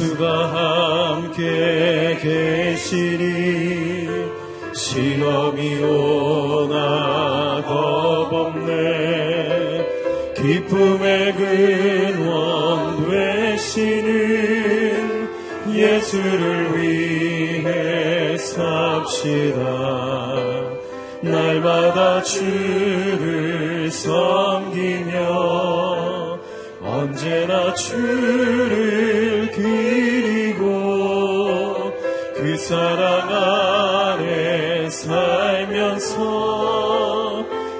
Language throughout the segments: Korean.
예수가 함께 계시니 시험이 오나 겁없네. 기쁨의 근원 되시는 예수를 위해 삽시다. 날마다 주를 섬기며 언제나 주를 기리고 그 사랑 안에 살면서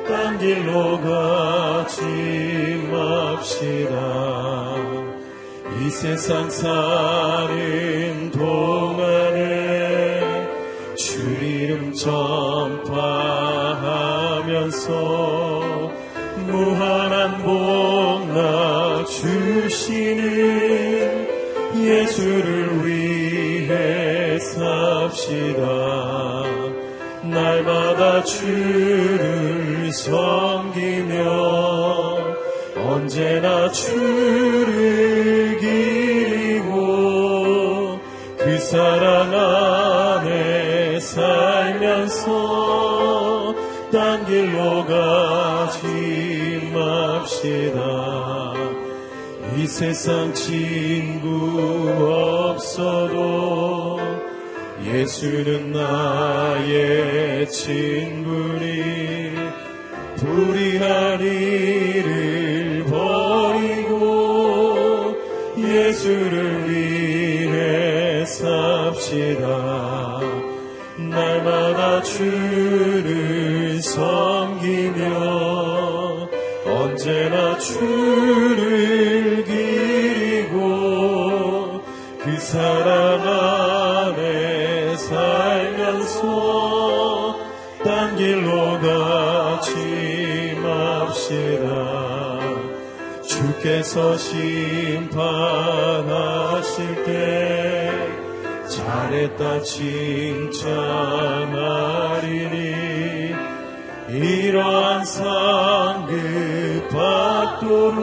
딴 길로 가지 맙시다. 이 세상 사는 동안에 주 이름 전파하면서 무한한 복나 주시는 예수를 위해 삽시다. 날마다 주를 섬기며 언제나 주를 기리고 그 사랑 안에 살면서 딴 길로 가지 맙시다. 이 세상 친구 없어도 예수는 나의 친구니 불의한 일을 버리고 예수를 위해 삽시다. 날마다 주를 섬기며 언제나 주를 주께서 심판하실 때 잘했다 칭찬하리니 이러한 상급 받도록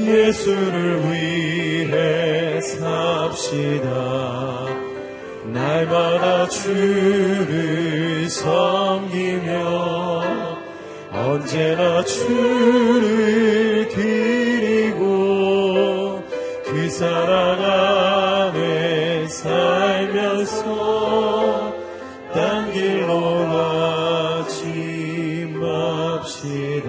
예수를 위해 삽시다. 날마다 주를 섬기며 언제나 주를 사랑 안에 살면서 딴 길로 가지 맙시다.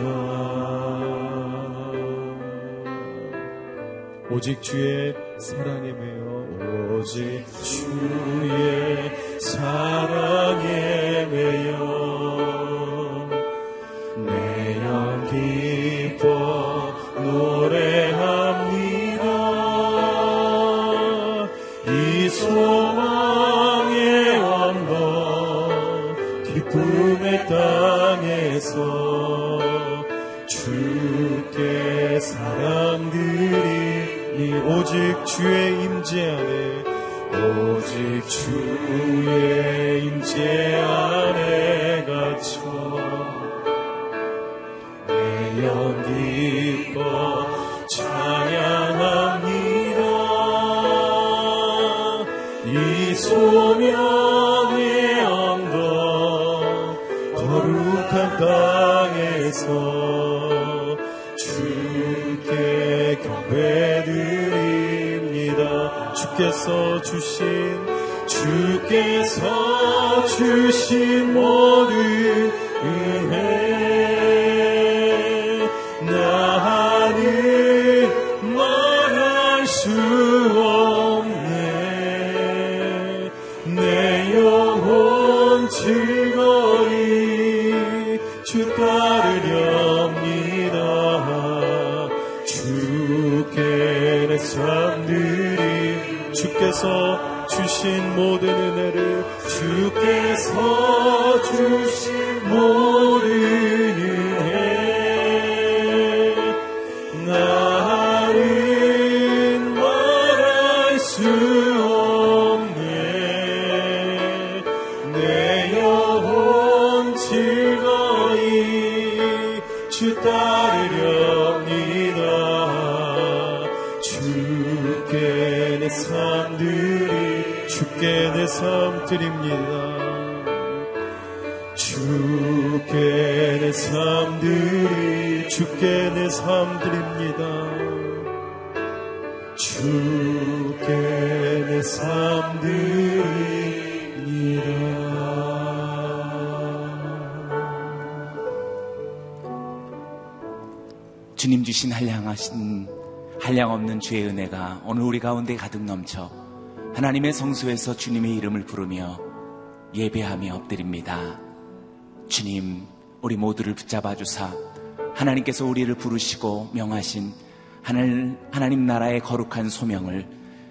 오직 주의 사랑에 매여 오직 주의 사랑 주의 임재 안에 오직 주의 임재 안에 갇혀 내연 기뻐 찬양합니다. 이 소명의 언덕 거룩한 땅에서 주께서 주신 주께서 주신 모든 주신 모든 은혜를 주께서 주신 모든 은혜. 나는 말할 수 없네. 내 영혼 즐거이 주 따르렵니다. 주께 내삶 드리 주께 내 삶 드립니다. 주께 내 삶 드리 주께 내 삶 드립니다. 주께 내삶 드립니다. 주님 주신 한량하신 한량 없는 주의 은혜가 오늘 우리 가운데 가득 넘쳐 하나님의 성소에서 주님의 이름을 부르며 예배하며 엎드립니다. 주님, 우리 모두를 붙잡아 주사 하나님께서 우리를 부르시고 명하신 하늘, 하나님 나라의 거룩한 소명을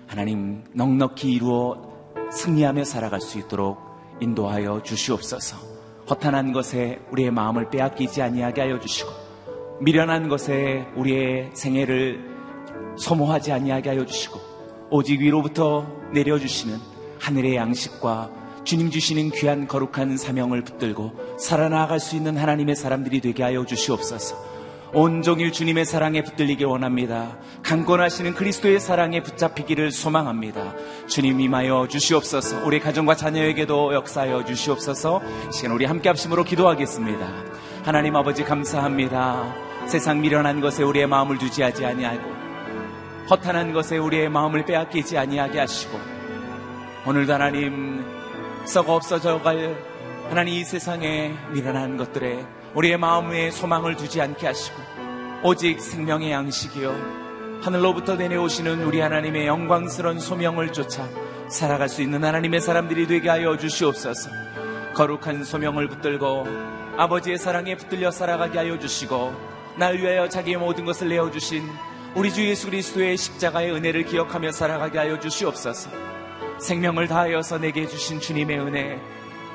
하나님 넉넉히 이루어 승리하며 살아갈 수 있도록 인도하여 주시옵소서. 허탄한 것에 우리의 마음을 빼앗기지 아니하게 하여 주시고 미련한 것에 우리의 생애를 소모하지 아니하게 하여 주시고 오직 위로부터 내려주시는 하늘의 양식과 주님 주시는 귀한 거룩한 사명을 붙들고 살아나갈 수 있는 하나님의 사람들이 되게 하여 주시옵소서. 온종일 주님의 사랑에 붙들리기 원합니다. 강권하시는 그리스도의 사랑에 붙잡히기를 소망합니다. 주님 임하여 주시옵소서. 우리 가정과 자녀에게도 역사하여 주시옵소서. 시간 우리 함께 합심으로 기도하겠습니다. 하나님 아버지 감사합니다. 세상 미련한 것에 우리의 마음을 두지 하지 아니하고 허탄한 것에 우리의 마음을 빼앗기지 아니하게 하시고 오늘도 하나님 썩어 없어져 갈 하나님 이 세상에 미련한 것들에 우리의 마음에 소망을 두지 않게 하시고 오직 생명의 양식이요 하늘로부터 내려오시는 우리 하나님의 영광스러운 소명을 쫓아 살아갈 수 있는 하나님의 사람들이 되게 하여 주시옵소서. 거룩한 소명을 붙들고 아버지의 사랑에 붙들려 살아가게 하여 주시고 날 위하여 자기의 모든 것을 내어주신 우리 주 예수 그리스도의 십자가의 은혜를 기억하며 살아가게 하여 주시옵소서. 생명을 다하여서 내게 주신 주님의 은혜,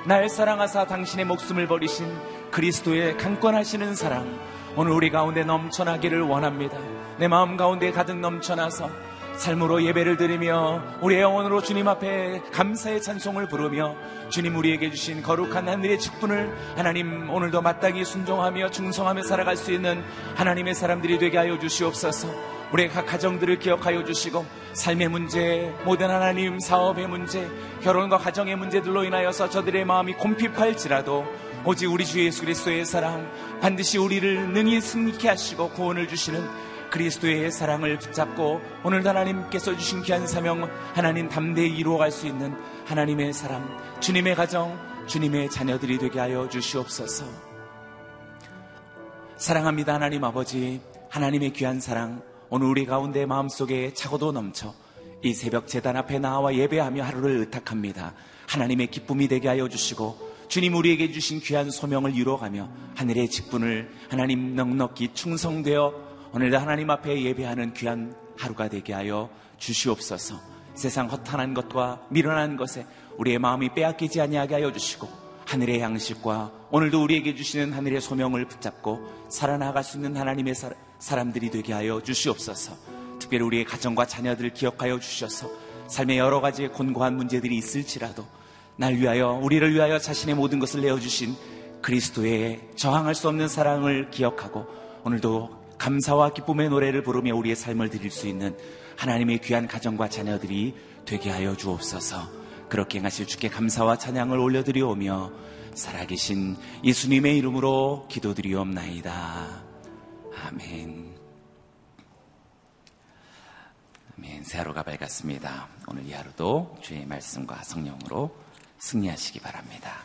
날 사랑하사 당신의 목숨을 버리신 그리스도의 강권하시는 사랑, 오늘 우리 가운데 넘쳐나기를 원합니다. 내 마음 가운데 가득 넘쳐나서 삶으로 예배를 드리며 우리의 영혼으로 주님 앞에 감사의 찬송을 부르며 주님 우리에게 주신 거룩한 하늘의 직분을 하나님 오늘도 마땅히 순종하며 충성하며 살아갈 수 있는 하나님의 사람들이 되게 하여 주시옵소서. 우리의 각 가정들을 기억하여 주시고 삶의 문제, 모든 하나님 사업의 문제, 결혼과 가정의 문제들로 인하여서 저들의 마음이 곰핍할지라도 오직 우리 주 예수 그리스도의 사랑 반드시 우리를 능히 승리케 하시고 구원을 주시는 그리스도의 사랑을 붙잡고 오늘도 하나님께서 주신 귀한 사명 하나님 담대히 이루어갈 수 있는 하나님의 사람 주님의 가정 주님의 자녀들이 되게 하여 주시옵소서. 사랑합니다 하나님 아버지. 하나님의 귀한 사랑 오늘 우리 가운데 마음속에 차고도 넘쳐 이 새벽 재단 앞에 나와 예배하며 하루를 의탁합니다. 하나님의 기쁨이 되게 하여 주시고 주님 우리에게 주신 귀한 소명을 이루어가며 하늘의 직분을 하나님 넉넉히 충성되어 오늘도 하나님 앞에 예배하는 귀한 하루가 되게 하여 주시옵소서. 세상 허탄한 것과 미련한 것에 우리의 마음이 빼앗기지 아니하게 하여 주시고 하늘의 양식과 오늘도 우리에게 주시는 하늘의 소명을 붙잡고 살아나갈 수 있는 하나님의 사람들이 되게 하여 주시옵소서. 특별히 우리의 가정과 자녀들을 기억하여 주셔서 삶의 여러 가지 곤고한 문제들이 있을지라도 날 위하여 우리를 위하여 자신의 모든 것을 내어 주신 그리스도의 저항할 수 없는 사랑을 기억하고 오늘도 감사와 기쁨의 노래를 부르며 우리의 삶을 드릴 수 있는 하나님의 귀한 가정과 자녀들이 되게 하여 주옵소서. 그렇게 하실 주께 감사와 찬양을 올려드리오며 살아계신 예수님의 이름으로 기도드리옵나이다. 아멘. 아멘. 새 하루가 밝았습니다. 오늘 이 하루도 주의 말씀과 성령으로 승리하시기 바랍니다.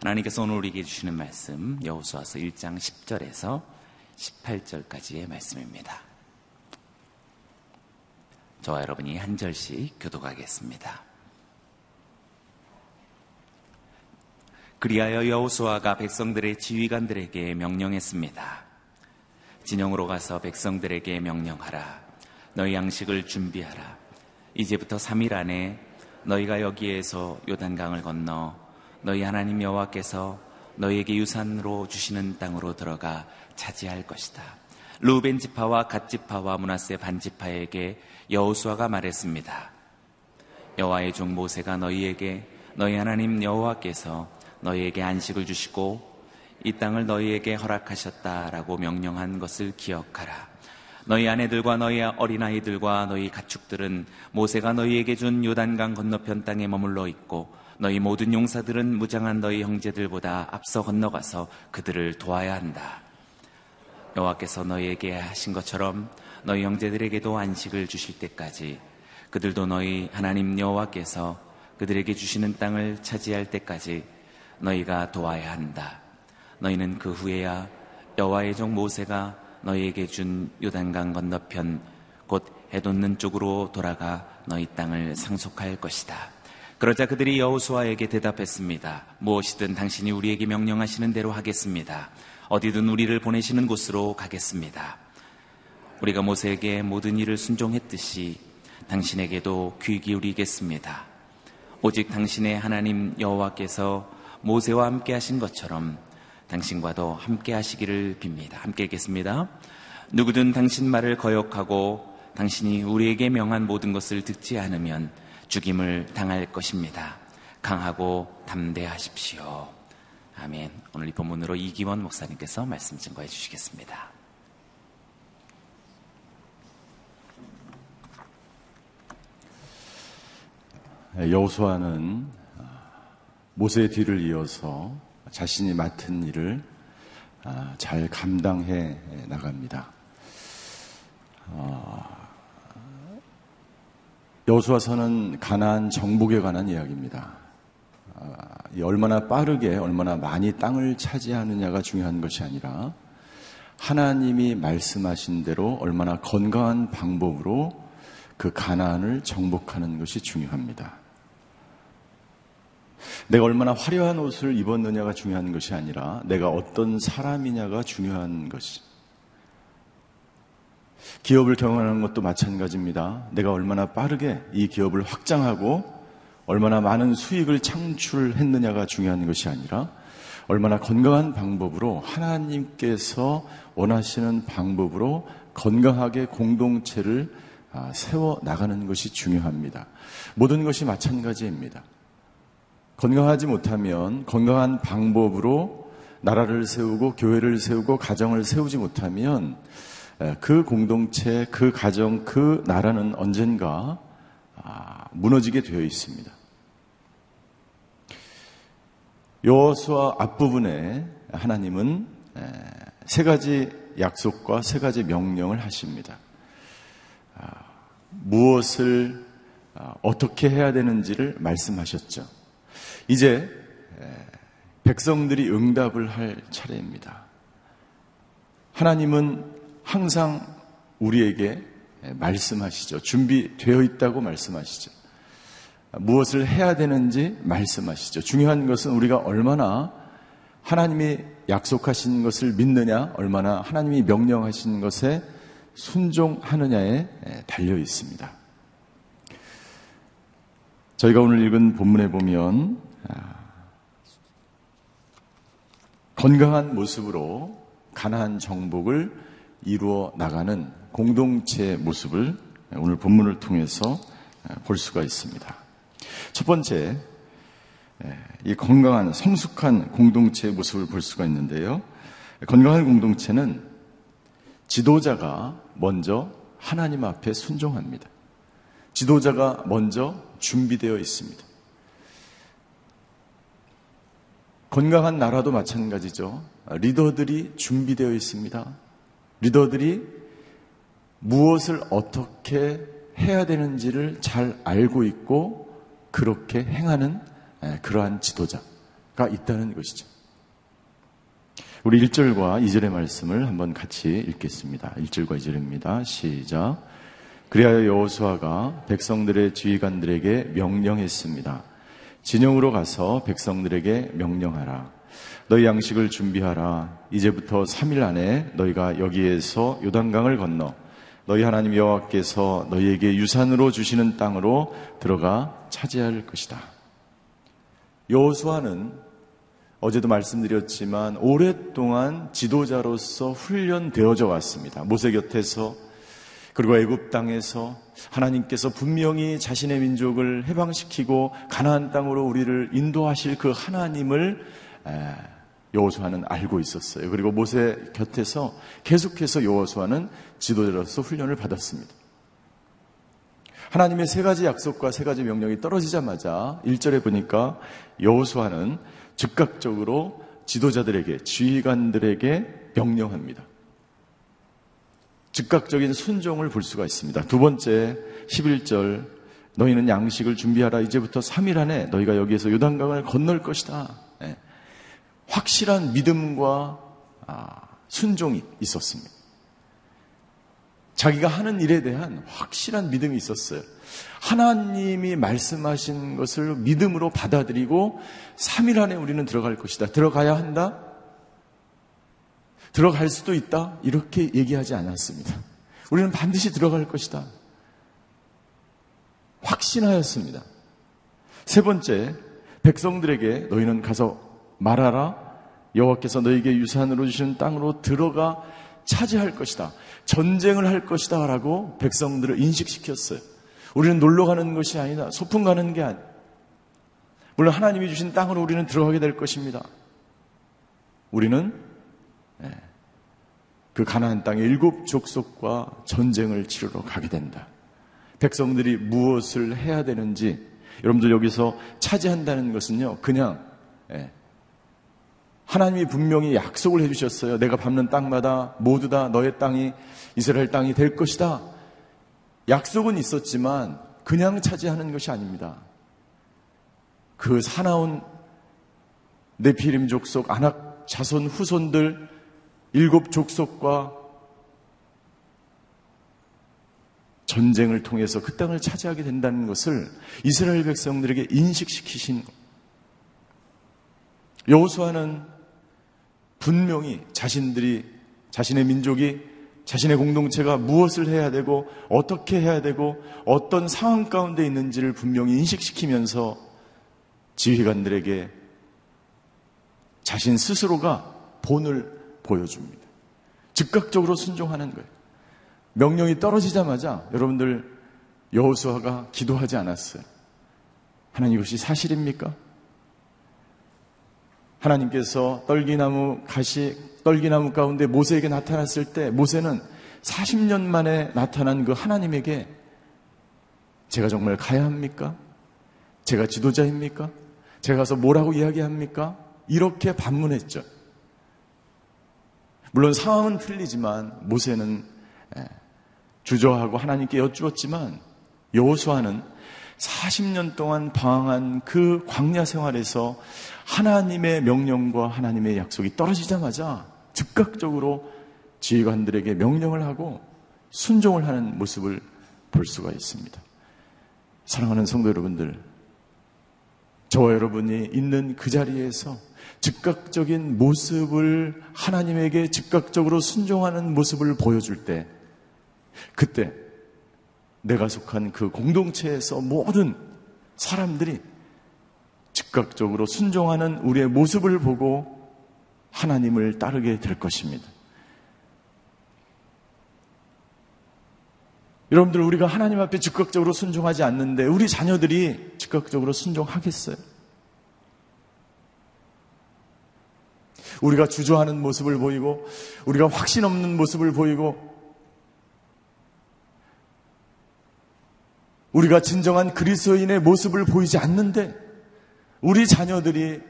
하나님께서 오늘 우리에게 주시는 말씀 여호수아서 1장 10절에서 18절까지의 말씀입니다. 저와 여러분이 한 절씩 교도하겠습니다. 그리하여 여호수아가 백성들의 지휘관들에게 명령했습니다. 진영으로 가서 백성들에게 명령하라. 너희 양식을 준비하라. 이제부터 3일 안에 너희가 여기에서 요단강을 건너 너희 하나님 여호와께서 너희에게 유산으로 주시는 땅으로 들어가 차지할 것이다. 루벤 지파와 갓 지파와 문하세 반 지파에게 여호수아가 말했습니다. 여호와의 종 모세가 너희에게 너희 하나님 여호와께서 너희에게 안식을 주시고 이 땅을 너희에게 허락하셨다라고 명령한 것을 기억하라. 너희 아내들과 너희 어린아이들과 너희 가축들은 모세가 너희에게 준 요단강 건너편 땅에 머물러 있고 너희 모든 용사들은 무장한 너희 형제들보다 앞서 건너가서 그들을 도와야 한다. 여호와께서 너희에게 하신 것처럼 너희 형제들에게도 안식을 주실 때까지 그들도 너희 하나님 여호와께서 그들에게 주시는 땅을 차지할 때까지 너희가 도와야 한다. 너희는 그 후에야 여호와의 종 모세가 너희에게 준 요단강 건너편 곧 해돋는 쪽으로 돌아가 너희 땅을 상속할 것이다. 그러자 그들이 여호수아에게 대답했습니다. 무엇이든 당신이 우리에게 명령하시는 대로 하겠습니다. 어디든 우리를 보내시는 곳으로 가겠습니다. 우리가 모세에게 모든 일을 순종했듯이 당신에게도 귀 기울이겠습니다. 오직 당신의 하나님 여호와께서 모세와 함께 하신 것처럼 당신과도 함께 하시기를 빕니다. 함께 읽겠습니다. 누구든 당신 말을 거역하고 당신이 우리에게 명한 모든 것을 듣지 않으면 죽임을 당할 것입니다. 강하고 담대하십시오. 아멘. 오늘 이 본문으로 이기원 목사님께서 말씀 증거해 주시겠습니다. 여호수아는 모세의 뒤를 이어서 자신이 맡은 일을 잘 감당해 나갑니다. 여호수아서는 가나안 정복에 관한 이야기입니다. 아, 얼마나 빠르게 얼마나 많이 땅을 차지하느냐가 중요한 것이 아니라 하나님이 말씀하신 대로 얼마나 건강한 방법으로 그 가나안을 정복하는 것이 중요합니다. 내가 얼마나 화려한 옷을 입었느냐가 중요한 것이 아니라 내가 어떤 사람이냐가 중요한 것이 기업을 경영하는 것도 마찬가지입니다. 내가 얼마나 빠르게 이 기업을 확장하고 얼마나 많은 수익을 창출했느냐가 중요한 것이 아니라 얼마나 건강한 방법으로 하나님께서 원하시는 방법으로 건강하게 공동체를 아, 세워 나가는 것이 중요합니다. 모든 것이 마찬가지입니다. 건강하지 못하면 건강한 방법으로 나라를 세우고 교회를 세우고 가정을 세우지 못하면 그 공동체, 그 가정, 그 나라는 언젠가 아, 무너지게 되어 있습니다. 여호수아 앞부분에 하나님은 세 가지 약속과 세 가지 명령을 하십니다. 아, 무엇을 아, 어떻게 해야 되는지를 말씀하셨죠. 이제 백성들이 응답을 할 차례입니다. 하나님은 항상 우리에게 말씀하시죠. 준비되어 있다고 말씀하시죠. 무엇을 해야 되는지 말씀하시죠. 중요한 것은 우리가 얼마나 하나님이 약속하신 것을 믿느냐, 얼마나 하나님이 명령하신 것에 순종하느냐에 달려 있습니다. 저희가 오늘 읽은 본문에 보면 아, 건강한 모습으로 가난한 정복을 이루어 나가는 공동체의 모습을 오늘 본문을 통해서 볼 수가 있습니다. 첫 번째, 이 건강한 성숙한 공동체의 모습을 볼 수가 있는데요. 건강한 공동체는 지도자가 먼저 하나님 앞에 순종합니다. 지도자가 먼저 준비되어 있습니다. 건강한 나라도 마찬가지죠. 리더들이 준비되어 있습니다. 리더들이 무엇을 어떻게 해야 되는지를 잘 알고 있고 그렇게 행하는 그러한 지도자가 있다는 것이죠. 우리 1절과 2절의 말씀을 한번 같이 읽겠습니다. 1절과 2절입니다. 시작. 그리하여 여호수아가 백성들의 지휘관들에게 명령했습니다. 진영으로 가서 백성들에게 명령하라. 너희 양식을 준비하라. 이제부터 3일 안에 너희가 여기에서 요단강을 건너 너희 하나님 여호와께서 너희에게 유산으로 주시는 땅으로 들어가 차지할 것이다. 여호수아는 어제도 말씀드렸지만 오랫동안 지도자로서 훈련되어져 왔습니다. 모세 곁에서 그리고 애굽 땅에서 하나님께서 분명히 자신의 민족을 해방시키고 가나안 땅으로 우리를 인도하실 그 하나님을 여호수아는 알고 있었어요. 그리고 모세 곁에서 계속해서 여호수아는 지도자로서 훈련을 받았습니다. 하나님의 세 가지 약속과 세 가지 명령이 떨어지자마자 1절에 보니까 여호수아는 즉각적으로 지도자들에게 지휘관들에게 명령합니다. 즉각적인 순종을 볼 수가 있습니다. 두 번째 11절 너희는 양식을 준비하라 이제부터 3일 안에 너희가 여기에서 요단강을 건널 것이다. 네. 확실한 믿음과 아, 순종이 있었습니다. 자기가 하는 일에 대한 확실한 믿음이 있었어요. 하나님이 말씀하신 것을 믿음으로 받아들이고 3일 안에 우리는 들어갈 것이다. 들어가야 한다? 들어갈 수도 있다? 이렇게 얘기하지 않았습니다. 우리는 반드시 들어갈 것이다. 확신하였습니다. 세 번째, 백성들에게 너희는 가서 말하라. 여호와께서 너에게 유산으로 주신 땅으로 들어가 차지할 것이다. 전쟁을 할 것이다. 라고 백성들을 인식시켰어요. 우리는 놀러 가는 것이 아니다. 소풍 가는 게 아니다. 물론 하나님이 주신 땅으로 우리는 들어가게 될 것입니다. 우리는 예, 그 가나안 땅의 일곱 족속과 전쟁을 치르러 가게 된다. 백성들이 무엇을 해야 되는지 여러분들 여기서 차지한다는 것은요. 그냥 예, 하나님이 분명히 약속을 해주셨어요. 내가 밟는 땅마다 모두 다 너의 땅이 이스라엘 땅이 될 것이다. 약속은 있었지만 그냥 차지하는 것이 아닙니다. 그 사나운 네피림 족속 아낙 자손 후손들 일곱 족속과 전쟁을 통해서 그 땅을 차지하게 된다는 것을 이스라엘 백성들에게 인식시키신 여호수아는 분명히 자신들이 자신의 민족이 자신의 공동체가 무엇을 해야 되고 어떻게 해야 되고 어떤 상황 가운데 있는지를 분명히 인식시키면서 지휘관들에게 자신 스스로가 본을 보여줍니다. 즉각적으로 순종하는 거예요. 명령이 떨어지자마자 여러분들 여호수아가 기도하지 않았어요. 하나님 이것이 사실입니까? 하나님께서 떨기나무 가시 떨기나무 가운데 모세에게 나타났을 때 모세는 40년 만에 나타난 그 하나님에게 제가 정말 가야 합니까? 제가 지도자입니까? 제가 가서 뭐라고 이야기합니까? 이렇게 반문했죠. 물론 상황은 틀리지만 모세는 예, 주저하고 하나님께 여쭈었지만 여호수아는 40년 동안 방황한 그 광야 생활에서 하나님의 명령과 하나님의 약속이 떨어지자마자 즉각적으로 지휘관들에게 명령을 하고 순종을 하는 모습을 볼 수가 있습니다. 사랑하는 성도 여러분들, 저와 여러분이 있는 그 자리에서 즉각적인 모습을 하나님에게 즉각적으로 순종하는 모습을 보여줄 때, 그때 내가 속한 그 공동체에서 모든 사람들이 즉각적으로 순종하는 우리의 모습을 보고 하나님을 따르게 될 것입니다. 여러분들 우리가 하나님 앞에 즉각적으로 순종하지 않는데 우리 자녀들이 즉각적으로 순종하겠어요? 우리가 주저하는 모습을 보이고 우리가 확신 없는 모습을 보이고 우리가 진정한 그리스도인의 모습을 보이지 않는데 우리 자녀들이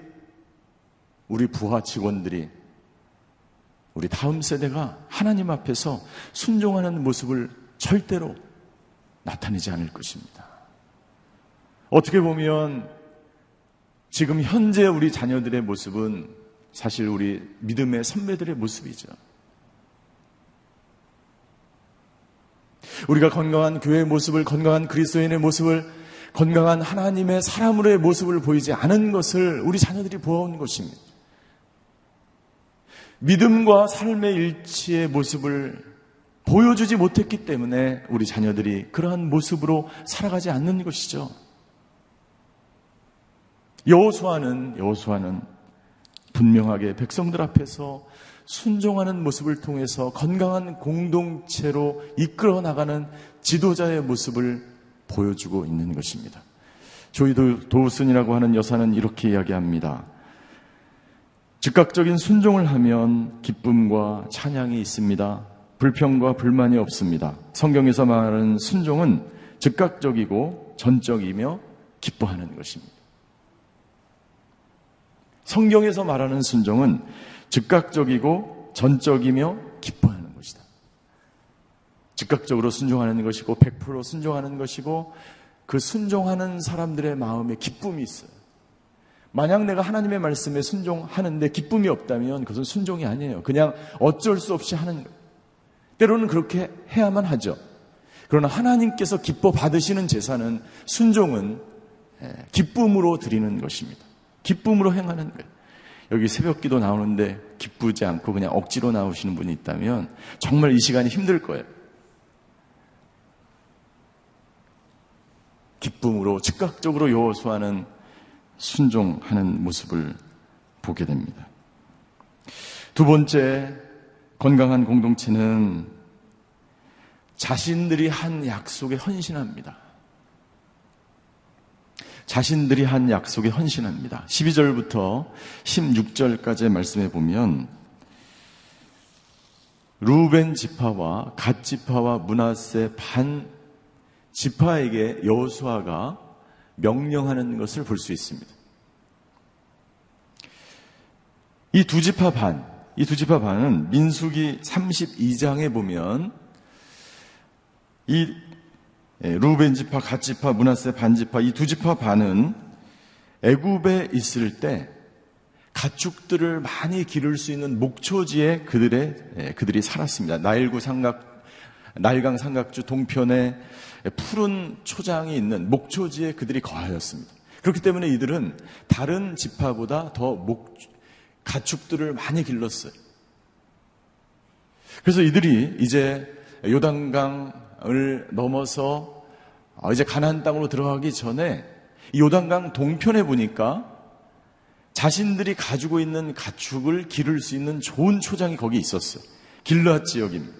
우리 부하 직원들이 우리 다음 세대가 하나님 앞에서 순종하는 모습을 절대로 나타내지 않을 것입니다. 어떻게 보면 지금 현재 우리 자녀들의 모습은 사실 우리 믿음의 선배들의 모습이죠. 우리가 건강한 교회의 모습을, 건강한 그리스도인의 모습을, 건강한 하나님의 사람으로의 모습을 보이지 않은 것을 우리 자녀들이 보아온 것입니다. 믿음과 삶의 일치의 모습을 보여주지 못했기 때문에 우리 자녀들이 그러한 모습으로 살아가지 않는 것이죠. 여호수아는 여호수아는 분명하게 백성들 앞에서 순종하는 모습을 통해서 건강한 공동체로 이끌어 나가는 지도자의 모습을 보여주고 있는 것입니다. 조이도 도우슨이라고 하는 여사는 이렇게 이야기합니다. 즉각적인 순종을 하면 기쁨과 찬양이 있습니다. 불평과 불만이 없습니다. 성경에서 말하는 순종은 즉각적이고 전적이며 기뻐하는 것입니다. 성경에서 말하는 순종은 즉각적이고 전적이며 기뻐하는 것이다. 즉각적으로 순종하는 것이고 100% 순종하는 것이고 그 순종하는 사람들의 마음에 기쁨이 있어요. 만약 내가 하나님의 말씀에 순종하는데 기쁨이 없다면 그것은 순종이 아니에요. 그냥 어쩔 수 없이 하는 거예요. 때로는 그렇게 해야만 하죠. 그러나 하나님께서 기뻐 받으시는 제사는 순종은 예, 기쁨으로 드리는 것입니다. 기쁨으로 행하는 거예요. 여기 새벽 기도 나오는데 기쁘지 않고 그냥 억지로 나오시는 분이 있다면 정말 이 시간이 힘들 거예요. 기쁨으로 즉각적으로 여호수아는 순종하는 모습을 보게 됩니다. 두 번째 건강한 공동체는 자신들이 한 약속에 헌신합니다. 자신들이 한 약속에 헌신합니다. 12절부터 16절까지의 말씀에 보면 루벤 지파와 갓 지파와 문하세 반 지파에게 여호수아가 명령하는 것을 볼 수 있습니다. 이 두 지파 반, 이 두 지파 반은 민수기 32장에 보면 이 예, 루벤 지파, 갓 지파, 문하세 반 지파 이 두 지파 반은 애굽에 있을 때 가축들을 많이 기를 수 있는 목초지에 그들의 예, 그들이 살았습니다. 나일구 삼각 날강 삼각주 동편에 푸른 초장이 있는 목초지에 그들이 거하였습니다. 그렇기 때문에 이들은 다른 지파보다 더 목, 가축들을 많이 길렀어요. 그래서 이들이 이제 요단강 을 넘어서 이제 가나안 땅으로 들어가기 전에 요단강 동편에 보니까 자신들이 가지고 있는 가축을 기를 수 있는 좋은 초장이 거기 있었어요. 길르앗 지역입니다.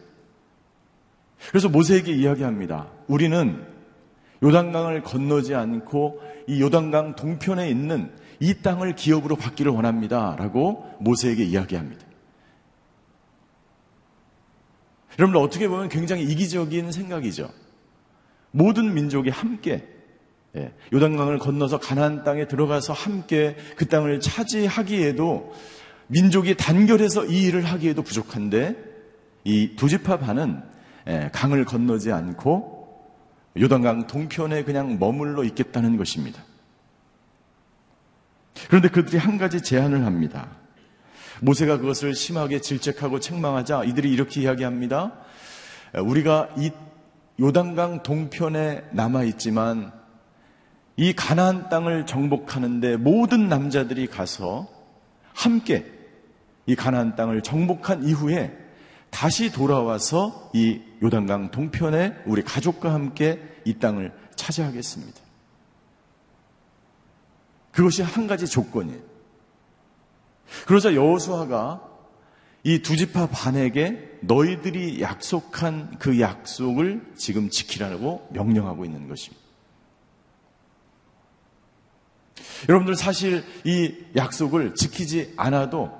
그래서 모세에게 이야기합니다. 우리는 요단강을 건너지 않고 이 요단강 동편에 있는 이 땅을 기업으로 받기를 원합니다. 라고 모세에게 이야기합니다. 여러분들 어떻게 보면 굉장히 이기적인 생각이죠. 모든 민족이 함께 예, 요단강을 건너서 가나안 땅에 들어가서 함께 그 땅을 차지하기에도 민족이 단결해서 이 일을 하기에도 부족한데 이 두 지파 반은 예, 강을 건너지 않고 요단강 동편에 그냥 머물러 있겠다는 것입니다. 그런데 그들이 한 가지 제안을 합니다. 모세가 그것을 심하게 질책하고 책망하자 이들이 이렇게 이야기합니다. 우리가 이 요단강 동편에 남아 있지만 이 가나안 땅을 정복하는데 모든 남자들이 가서 함께 이 가나안 땅을 정복한 이후에 다시 돌아와서 이 요단강 동편에 우리 가족과 함께 이 땅을 차지하겠습니다. 그것이 한 가지 조건이에요. 그러자 여호수아가 이 두 지파 반에게 너희들이 약속한 그 약속을 지금 지키라고 명령하고 있는 것입니다. 여러분들 사실 이 약속을 지키지 않아도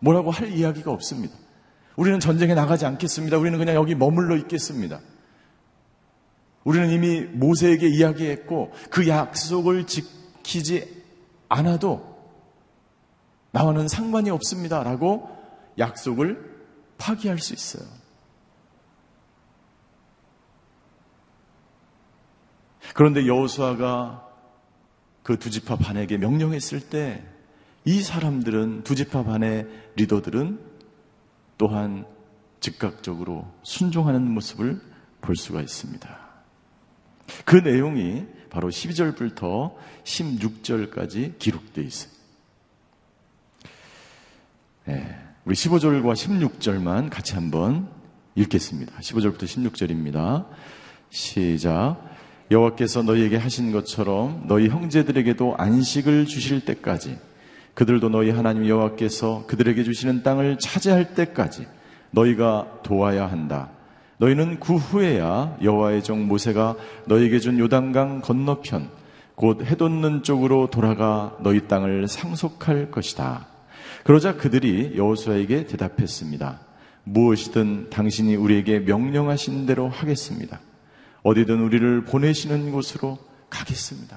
뭐라고 할 이야기가 없습니다. 우리는 전쟁에 나가지 않겠습니다. 우리는 그냥 여기 머물러 있겠습니다. 우리는 이미 모세에게 이야기했고 그 약속을 지키지 않아도 나와는 상관이 없습니다. 라고 약속을 파기할 수 있어요. 그런데 여호수아가 그 두 지파 반에게 명령했을 때 이 사람들은 두 지파 반의 리더들은 또한 즉각적으로 순종하는 모습을 볼 수가 있습니다. 그 내용이 바로 12절부터 16절까지 기록되어 있어요. 네, 우리 15절과 16절만 같이 한번 읽겠습니다. 15절부터 16절입니다. 시작. 여호와께서 너희에게 하신 것처럼 너희 형제들에게도 안식을 주실 때까지 그들도 너희 하나님 여호와께서 그들에게 주시는 땅을 차지할 때까지 너희가 도와야 한다. 너희는 그 후에야 여호와의 종 모세가 너희에게 준 요단강 건너편 곧 해돋는 쪽으로 돌아가 너희 땅을 상속할 것이다. 그러자 그들이 여호수아에게 대답했습니다. 무엇이든 당신이 우리에게 명령하신 대로 하겠습니다. 어디든 우리를 보내시는 곳으로 가겠습니다.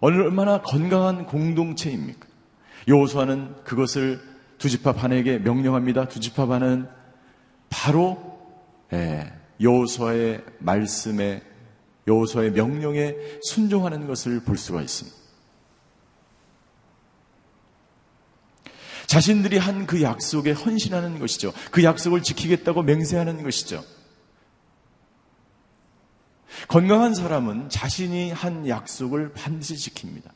얼마나 건강한 공동체입니까? 여호수아는 그것을 두지파 반에게 명령합니다. 두지파 반은 바로 예, 여호수아의 말씀에 여호수아의 명령에 순종하는 것을 볼 수가 있습니다. 자신들이 한 그 약속에 헌신하는 것이죠. 그 약속을 지키겠다고 맹세하는 것이죠. 건강한 사람은 자신이 한 약속을 반드시 지킵니다.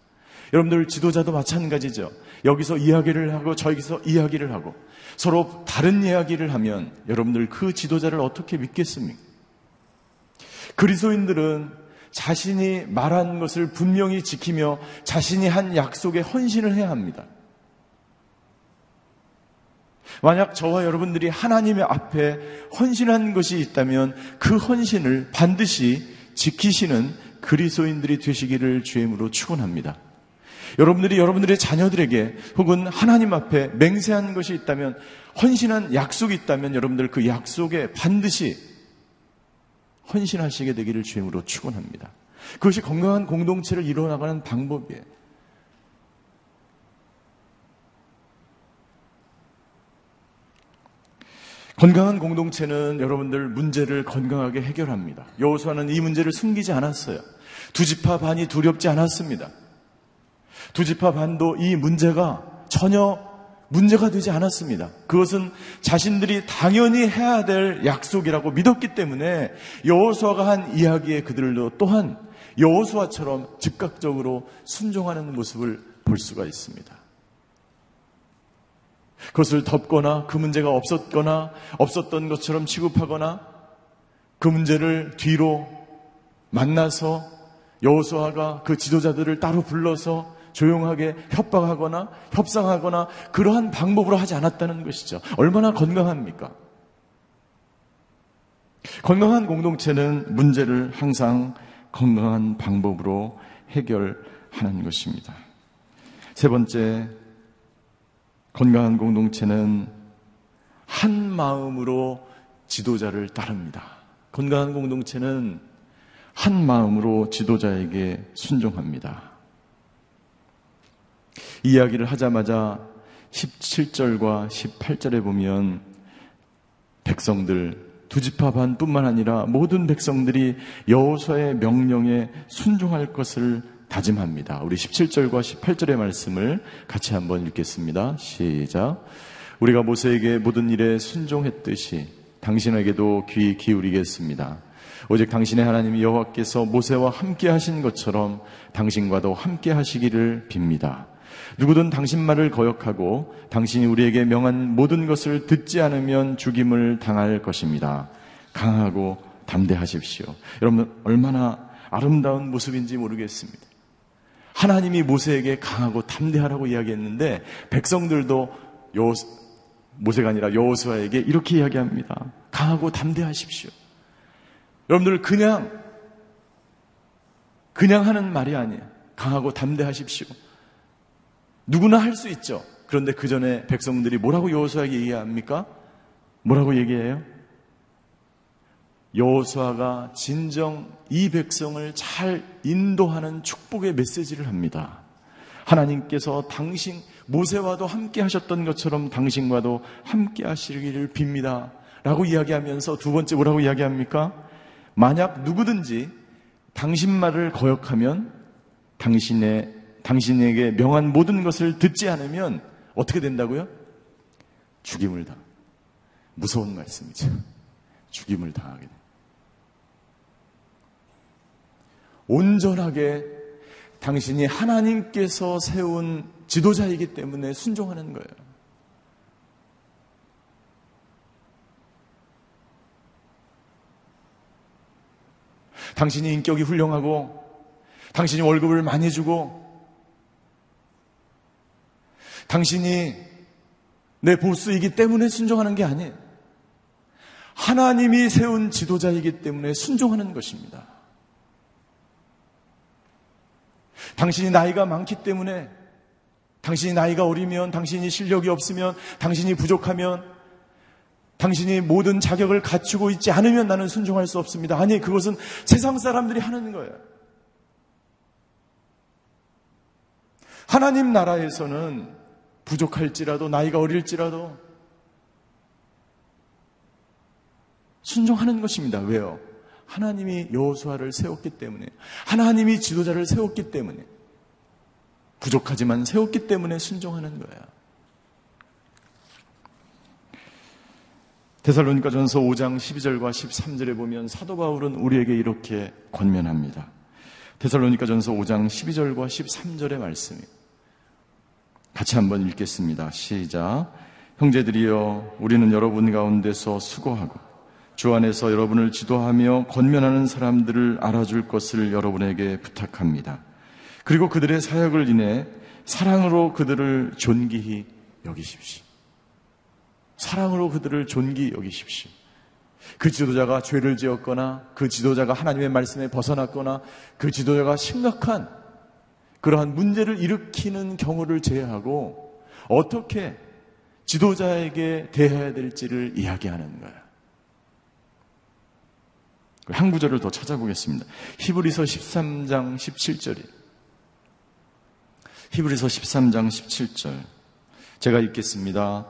여러분들 지도자도 마찬가지죠. 여기서 이야기를 하고 저기서 이야기를 하고 서로 다른 이야기를 하면 여러분들 그 지도자를 어떻게 믿겠습니까? 그리스도인들은 자신이 말한 것을 분명히 지키며 자신이 한 약속에 헌신을 해야 합니다. 만약 저와 여러분들이 하나님의 앞에 헌신한 것이 있다면 그 헌신을 반드시 지키시는 그리스도인들이 되시기를 주임으로 축원합니다. 여러분들이 여러분들의 자녀들에게 혹은 하나님 앞에 맹세한 것이 있다면 헌신한 약속이 있다면 여러분들 그 약속에 반드시 헌신하시게 되기를 주임으로 축원합니다. 그것이 건강한 공동체를 이루어나가는 방법이에요. 건강한 공동체는 여러분들 문제를 건강하게 해결합니다. 여호수아는 이 문제를 숨기지 않았어요. 두 지파 반이 두렵지 않았습니다. 두 지파 반도 이 문제가 전혀 문제가 되지 않았습니다. 그것은 자신들이 당연히 해야 될 약속이라고 믿었기 때문에 여호수아가 한 이야기에 그들도 또한 여호수아처럼 즉각적으로 순종하는 모습을 볼 수가 있습니다. 그것을 덮거나 그 문제가 없었거나 없었던 것처럼 취급하거나 그 문제를 뒤로 만나서 여호수아가 그 지도자들을 따로 불러서 조용하게 협박하거나 협상하거나 그러한 방법으로 하지 않았다는 것이죠. 얼마나 건강합니까? 건강한 공동체는 문제를 항상 건강한 방법으로 해결하는 것입니다. 세 번째, 건강한 공동체는 한 마음으로 지도자를 따릅니다. 건강한 공동체는 한 마음으로 지도자에게 순종합니다. 이야기를 하자마자 17절과 18절에 보면 백성들 두 지파 반뿐만 아니라 모든 백성들이 여호수아의 명령에 순종할 것을 다짐합니다. 우리 17절과 18절의 말씀을 같이 한번 읽겠습니다. 시작. 우리가 모세에게 모든 일에 순종했듯이 당신에게도 귀 기울이겠습니다. 오직 당신의 하나님 여호와께서 모세와 함께 하신 것처럼 당신과도 함께 하시기를 빕니다. 누구든 당신 말을 거역하고 당신이 우리에게 명한 모든 것을 듣지 않으면 죽임을 당할 것입니다. 강하고 담대하십시오. 여러분 얼마나 아름다운 모습인지 모르겠습니다. 하나님이 모세에게 강하고 담대하라고 이야기했는데 백성들도 요 모세가 아니라 여호수아에게 이렇게 이야기합니다. 강하고 담대하십시오. 여러분들 그냥 그냥 하는 말이 아니에요. 강하고 담대하십시오. 누구나 할 수 있죠. 그런데 그 전에 백성들이 뭐라고 여호수아에게 얘기합니까? 뭐라고 얘기해요? 여호수아가 진정 이 백성을 잘 인도하는 축복의 메시지를 합니다. 하나님께서 당신 모세와도 함께 하셨던 것처럼 당신과도 함께 하시기를 빕니다. 라고 이야기하면서 두 번째 뭐라고 이야기합니까? 만약 누구든지 당신 말을 거역하면 당신의 당신에게 명한 모든 것을 듣지 않으면 어떻게 된다고요? 죽임을 당. 무서운 말씀이죠. 죽임을 당하게 됩니다. 온전하게 당신이 하나님께서 세운 지도자이기 때문에 순종하는 거예요. 당신이 인격이 훌륭하고 당신이 월급을 많이 주고 당신이 내 보스이기 때문에 순종하는 게 아니에요. 하나님이 세운 지도자이기 때문에 순종하는 것입니다. 당신이 나이가 많기 때문에 당신이 나이가 어리면, 당신이 실력이 없으면, 당신이 부족하면, 당신이 모든 자격을 갖추고 있지 않으면 나는 순종할 수 없습니다. 아니, 그것은 세상 사람들이 하는 거예요. 하나님 나라에서는 부족할지라도, 나이가 어릴지라도, 순종하는 것입니다. 왜요? 하나님이 여호수아를 세웠기 때문에, 하나님이 지도자를 세웠기 때문에, 부족하지만 세웠기 때문에 순종하는 거야. 데살로니가전서 5장 12절과 13절에 보면 사도 바울은 우리에게 이렇게 권면합니다. 데살로니가전서 5장 12절과 13절의 말씀이 같이 한번 읽겠습니다. 시작. 형제들이여 우리는 여러분 가운데서 수고하고 주 안에서 여러분을 지도하며 권면하는 사람들을 알아줄 것을 여러분에게 부탁합니다. 그리고 그들의 사역을 인해 사랑으로 그들을 존귀히 여기십시오. 사랑으로 그들을 존귀히 여기십시오. 그 지도자가 죄를 지었거나 그 지도자가 하나님의 말씀에 벗어났거나 그 지도자가 심각한 그러한 문제를 일으키는 경우를 제외하고 어떻게 지도자에게 대해야 될지를 이야기하는 거야. 한 구절을 더 찾아보겠습니다. 히브리서 13장 17절이 히브리서 13장 17절 제가 읽겠습니다.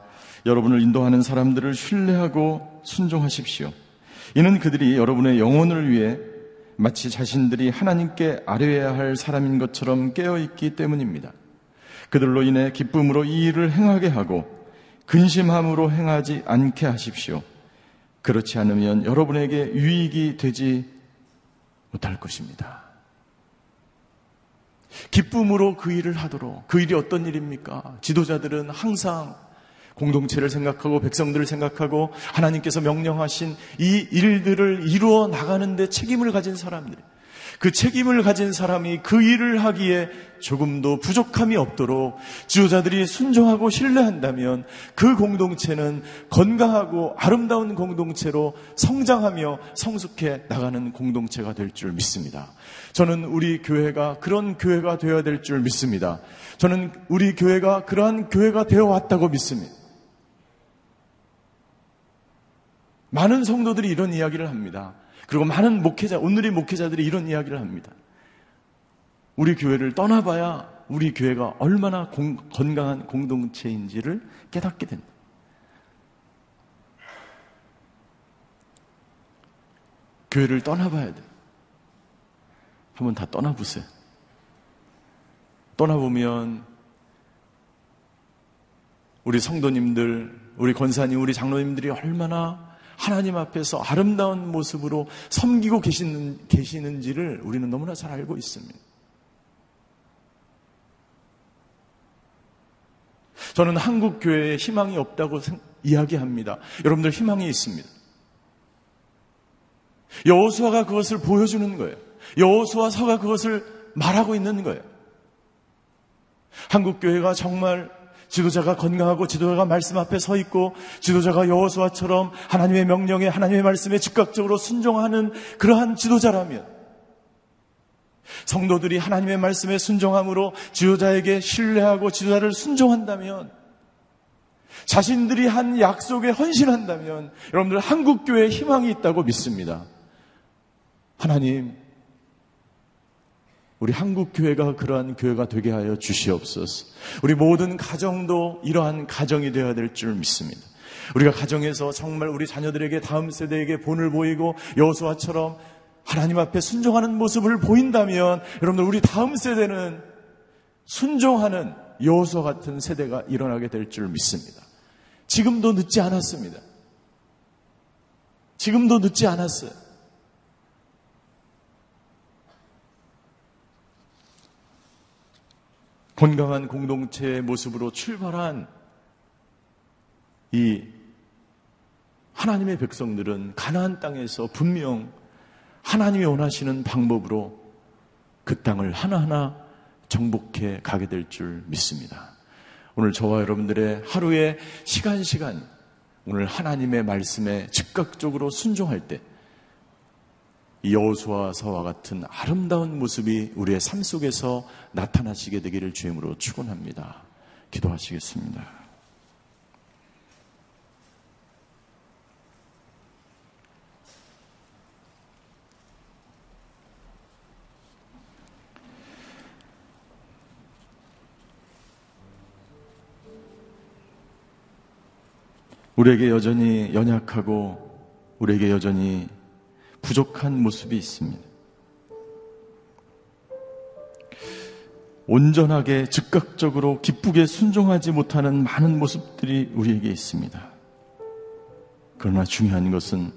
여러분을 인도하는 사람들을 신뢰하고 순종하십시오. 이는 그들이 여러분의 영혼을 위해 마치 자신들이 하나님께 아뢰어야 할 사람인 것처럼 깨어있기 때문입니다. 그들로 인해 기쁨으로 이 일을 행하게 하고 근심함으로 행하지 않게 하십시오. 그렇지 않으면 여러분에게 유익이 되지 못할 것입니다. 기쁨으로 그 일을 하도록 그 일이 어떤 일입니까? 지도자들은 항상 공동체를 생각하고 백성들을 생각하고 하나님께서 명령하신 이 일들을 이루어 나가는데 책임을 가진 사람들. 그 책임을 가진 사람이 그 일을 하기에 조금도 부족함이 없도록 지도자들이 순종하고 신뢰한다면 그 공동체는 건강하고 아름다운 공동체로 성장하며 성숙해 나가는 공동체가 될 줄 믿습니다. 저는 우리 교회가 그런 교회가 되어야 될 줄 믿습니다. 저는 우리 교회가 그러한 교회가 되어 왔다고 믿습니다. 많은 성도들이 이런 이야기를 합니다. 그리고 많은 목회자, 오늘의 목회자들이 이런 이야기를 합니다. 우리 교회를 떠나봐야 우리 교회가 얼마나 공, 건강한 공동체인지를 깨닫게 된다. 교회를 떠나봐야 돼. 한번 다 떠나보세요. 떠나보면 우리 성도님들, 우리 권사님, 우리 장로님들이 얼마나 하나님 앞에서 아름다운 모습으로 섬기고 계시는, 계시는지를 우리는 너무나 잘 알고 있습니다. 저는 한국 교회에 희망이 없다고 이야기합니다. 여러분들 희망이 있습니다. 여호수아가 그것을 보여주는 거예요. 여호수아서가 그것을 말하고 있는 거예요. 한국 교회가 정말 지도자가 건강하고 지도자가 말씀 앞에 서 있고 지도자가 여호수아처럼 하나님의 명령에 하나님의 말씀에 즉각적으로 순종하는 그러한 지도자라면 성도들이 하나님의 말씀에 순종함으로 지도자에게 신뢰하고 지도자를 순종한다면 자신들이 한 약속에 헌신한다면 여러분들 한국 교회에 희망이 있다고 믿습니다. 하나님 우리 한국 교회가 그러한 교회가 되게 하여 주시옵소서. 우리 모든 가정도 이러한 가정이 되어야 될 줄 믿습니다. 우리가 가정에서 정말 우리 자녀들에게 다음 세대에게 본을 보이고 여호수아처럼 하나님 앞에 순종하는 모습을 보인다면 여러분들 우리 다음 세대는 순종하는 여호수아 같은 세대가 일어나게 될 줄 믿습니다. 지금도 늦지 않았습니다. 지금도 늦지 않았어요. 건강한 공동체의 모습으로 출발한 이 하나님의 백성들은 가나안 땅에서 분명 하나님이 원하시는 방법으로 그 땅을 하나하나 정복해 가게 될 줄 믿습니다. 오늘 저와 여러분들의 하루의 시간 시간 오늘 하나님의 말씀에 즉각적으로 순종할 때 여호수아서와 같은 아름다운 모습이 우리의 삶 속에서 나타나시게 되기를 주임으로 축원합니다. 기도하시겠습니다. 우리에게 여전히 연약하고 우리에게 여전히 부족한 모습이 있습니다. 온전하게 즉각적으로 기쁘게 순종하지 못하는 많은 모습들이 우리에게 있습니다. 그러나 중요한 것은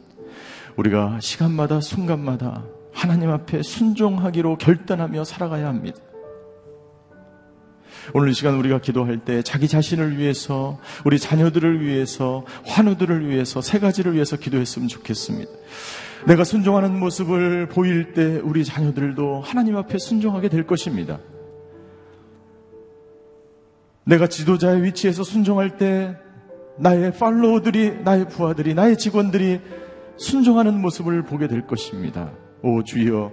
우리가 시간마다 순간마다 하나님 앞에 순종하기로 결단하며 살아가야 합니다. 오늘 이 시간 우리가 기도할 때 자기 자신을 위해서, 우리 자녀들을 위해서, 환우들을 위해서, 세 가지를 위해서 기도했으면 좋겠습니다. 내가 순종하는 모습을 보일 때 우리 자녀들도 하나님 앞에 순종하게 될 것입니다. 내가 지도자의 위치에서 순종할 때 나의 팔로우들이, 나의 부하들이, 나의 직원들이 순종하는 모습을 보게 될 것입니다. 오 주여,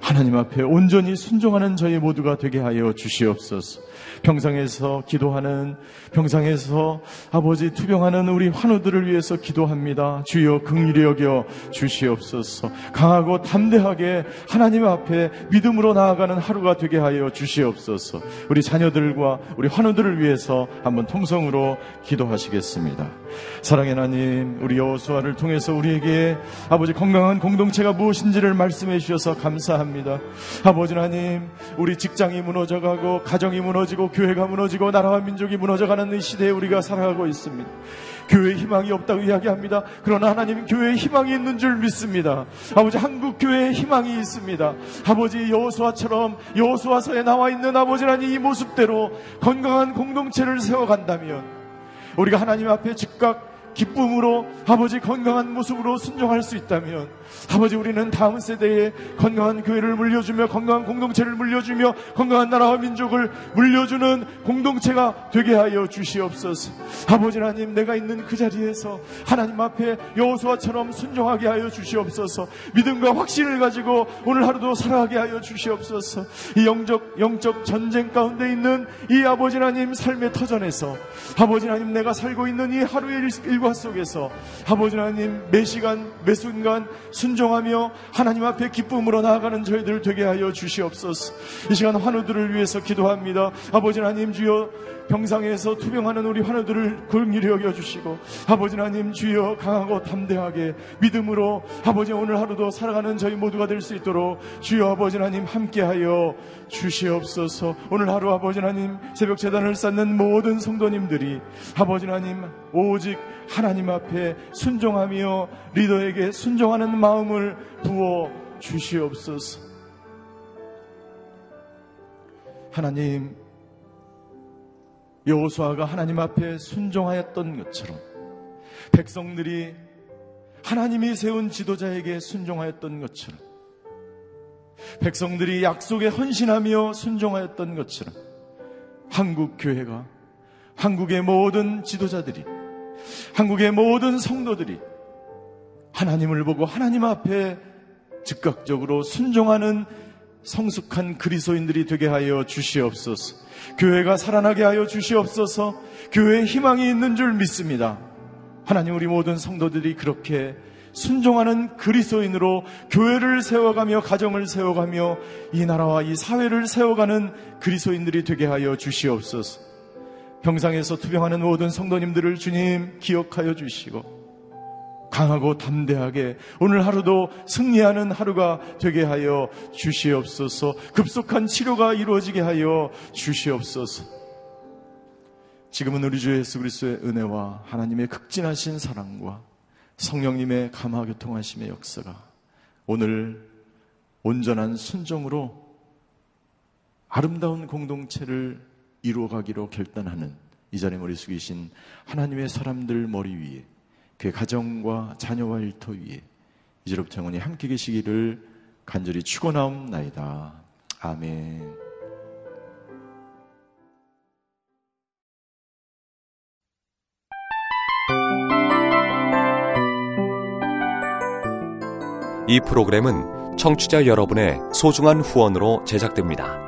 하나님 앞에 온전히 순종하는 저희 모두가 되게 하여 주시옵소서. 평상에서 기도하는 평상에서 아버지 투병하는 우리 환우들을 위해서 기도합니다. 주여 긍휼히 여겨 주시옵소서. 강하고 담대하게 하나님 앞에 믿음으로 나아가는 하루가 되게 하여 주시옵소서. 우리 자녀들과 우리 환우들을 위해서 한번 통성으로 기도하시겠습니다. 사랑의 하나님, 우리 여호수아를 통해서 우리에게 아버지 건강한 공동체가 무엇인지를 말씀해 주셔서 감사합니다. 아버지 하나님, 우리 직장이 무너져가고 가정이 무너지고 교회가 무너지고 나라와 민족이 무너져가는 이 시대에 우리가 살아가고 있습니다. 교회에 희망이 없다고 이야기합니다. 그러나 하나님 교회에 희망이 있는 줄 믿습니다. 아버지 한국 교회에 희망이 있습니다. 아버지 여호수아처럼 여호수아서에 나와 있는 아버지 하나님 이 모습대로 건강한 공동체를 세워간다면 우리가 하나님 앞에 즉각 기쁨으로 아버지 건강한 모습으로 순종할 수 있다면 아버지 우리는 다음 세대에 건강한 교회를 물려주며 건강한 공동체를 물려주며 건강한 나라와 민족을 물려주는 공동체가 되게 하여 주시옵소서. 아버지 하나님 내가 있는 그 자리에서 하나님 앞에 여호수아처럼 순종하게 하여 주시옵소서. 믿음과 확신을 가지고 오늘 하루도 살아가게 하여 주시옵소서. 이 영적 영적 전쟁 가운데 있는 이 아버지 하나님 삶의 터전에서 아버지 하나님 내가 살고 있는 이 하루의 일과 속에서 아버지 하나님 매 시간 매 순간 순종하며 하나님 앞에 기쁨으로 나아가는 저희들 되게 하여 주시옵소서. 이 시간 환우들을 위해서 기도합니다. 아버지 하나님 주여 병상에서 투병하는 우리 환우들을 긍휼히 여겨 주시고 아버지 하나님 주여 강하고 담대하게 믿음으로 아버지 오늘 하루도 살아가는 저희 모두가 될 수 있도록 주여 아버지 하나님 함께하여 주시옵소서. 오늘 하루 아버지 하나님 새벽 재단을 쌓는 모든 성도님들이 아버지 하나님 오직 하나님 앞에 순종하며 리더에게 순종하는 마음을 부어 주시옵소서. 하나님 여호수아가 하나님 앞에 순종하였던 것처럼 백성들이 하나님이 세운 지도자에게 순종하였던 것처럼 백성들이 약속에 헌신하며 순종하였던 것처럼 한국 교회가 한국의 모든 지도자들이 한국의 모든 성도들이 하나님을 보고 하나님 앞에 즉각적으로 순종하는 성숙한 그리스도인들이 되게 하여 주시옵소서. 교회가 살아나게 하여 주시옵소서. 교회에 희망이 있는 줄 믿습니다. 하나님 우리 모든 성도들이 그렇게 순종하는 그리스도인으로 교회를 세워가며 가정을 세워가며 이 나라와 이 사회를 세워가는 그리스도인들이 되게 하여 주시옵소서. 병상에서 투병하는 모든 성도님들을 주님 기억하여 주시고 강하고 담대하게 오늘 하루도 승리하는 하루가 되게 하여 주시옵소서. 급속한 치료가 이루어지게 하여 주시옵소서. 지금은 우리 주 예수 그리스도의 은혜와 하나님의 극진하신 사랑과 성령님의 감화 교통하심의 역사가 오늘 온전한 순종으로 아름다운 공동체를 이루어가기로 결단하는 이 자리에 머리 숙이신 하나님의 사람들 머리 위에 그의 가정과 자녀와 일터 위에 이제로부터 영원히 함께 계시기를 간절히 축원하옵나이다. 아멘. 이 프로그램은 청취자 여러분의 소중한 후원으로 제작됩니다.